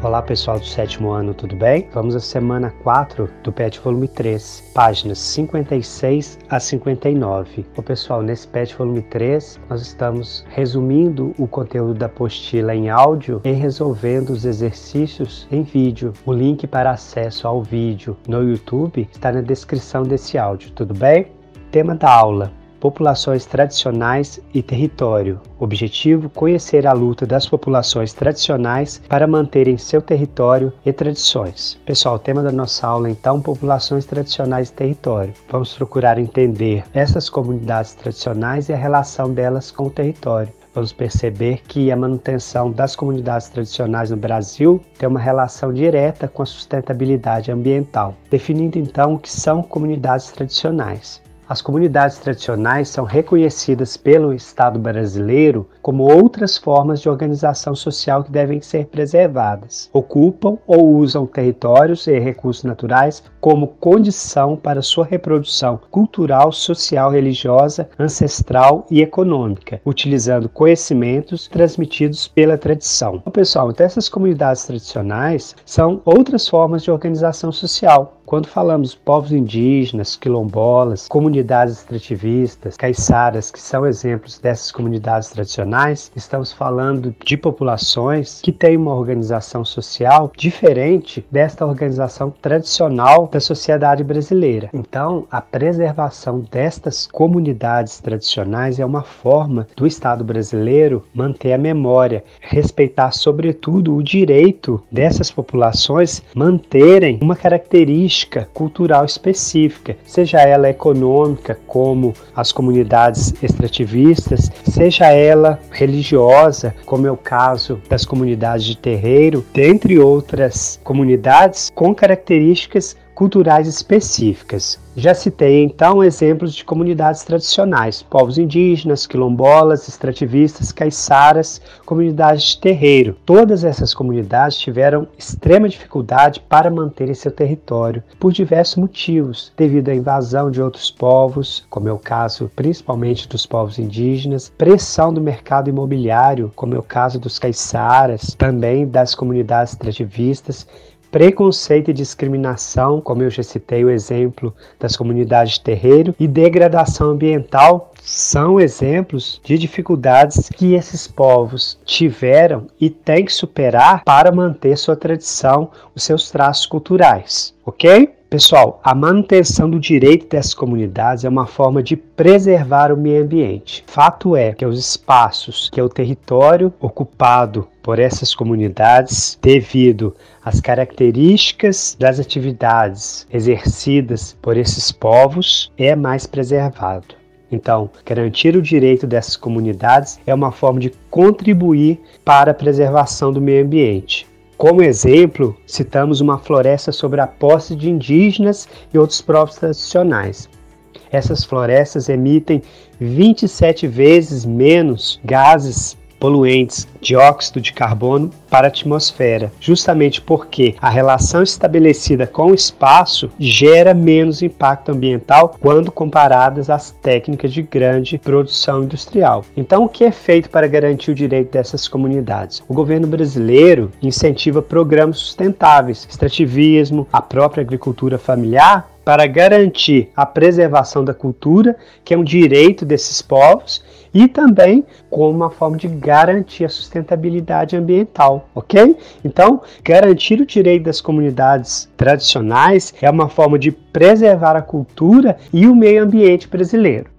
Olá pessoal do sétimo ano, tudo bem? Vamos à semana 4 do PET volume 3, páginas 56 a 59. Ô pessoal, nesse PET volume 3, nós estamos resumindo o conteúdo da apostila em áudio e resolvendo os exercícios em vídeo. O link para acesso ao vídeo no YouTube está na descrição desse áudio, tudo bem? Tema da aula: populações tradicionais e território. Objetivo: conhecer a luta das populações tradicionais para manterem seu território e tradições. Pessoal, o tema da nossa aula então, populações tradicionais e território. Vamos procurar entender essas comunidades tradicionais e a relação delas com o território vamos perceber que a manutenção das comunidades tradicionais no Brasil tem uma relação direta com a sustentabilidade ambiental. Definindo então o que são comunidades tradicionais. As comunidades tradicionais são reconhecidas pelo Estado brasileiro como outras formas de organização social que devem ser preservadas. Ocupam ou usam territórios e recursos naturais como condição para sua reprodução cultural, social, religiosa, ancestral e econômica, utilizando conhecimentos transmitidos pela tradição. Então, pessoal, então essas comunidades tradicionais são outras formas de organização social quando falamos povos indígenas, quilombolas, comunidades extrativistas, caiçaras, que são exemplos dessas comunidades tradicionais, estamos falando de populações que têm uma organização social diferente desta organização tradicional da sociedade brasileira. Então, a preservação destas comunidades tradicionais é uma forma do Estado brasileiro manter a memória, respeitar, sobretudo, o direito dessas populações manterem uma característica cultural específica, seja ela econômica, como as comunidades extrativistas, seja ela religiosa, como é o caso das comunidades de terreiro, dentre outras comunidades com características culturais específicas. Já citei então exemplos de comunidades tradicionais, povos indígenas, quilombolas, extrativistas, caiçaras, comunidades de terreiro. Todas essas comunidades tiveram extrema dificuldade para manterem seu território por diversos motivos, devido à invasão de outros povos, como é o caso principalmente dos povos indígenas, pressão do mercado imobiliário, como é o caso dos caiçaras, também das comunidades extrativistas, preconceito e discriminação, como eu já citei o exemplo das comunidades de terreiro, e degradação ambiental são exemplos de dificuldades que esses povos tiveram e têm que superar para manter sua tradição, os seus traços culturais, ok? Pessoal, a manutenção do direito dessas comunidades é uma forma de preservar o meio ambiente. Fato é que os espaços, que é o território ocupado por essas comunidades, devido às características das atividades exercidas por esses povos, é mais preservado. Então, garantir o direito dessas comunidades é uma forma de contribuir para a preservação do meio ambiente. Como exemplo, citamos uma floresta sobre a posse de indígenas e outros povos tradicionais. Essas florestas emitem 27 vezes menos gases poluentes, dióxido de carbono, para a atmosfera, justamente porque a relação estabelecida com o espaço gera menos impacto ambiental quando comparadas às técnicas de grande produção industrial. Então, o que é feito para garantir o direito dessas comunidades? O governo brasileiro incentiva programas sustentáveis, extrativismo, a própria agricultura familiar para garantir a preservação da cultura, que é um direito desses povos, e também como uma forma de garantir a sustentabilidade ambiental, ok? Então, garantir o direito das comunidades tradicionais é uma forma de preservar a cultura e o meio ambiente brasileiro.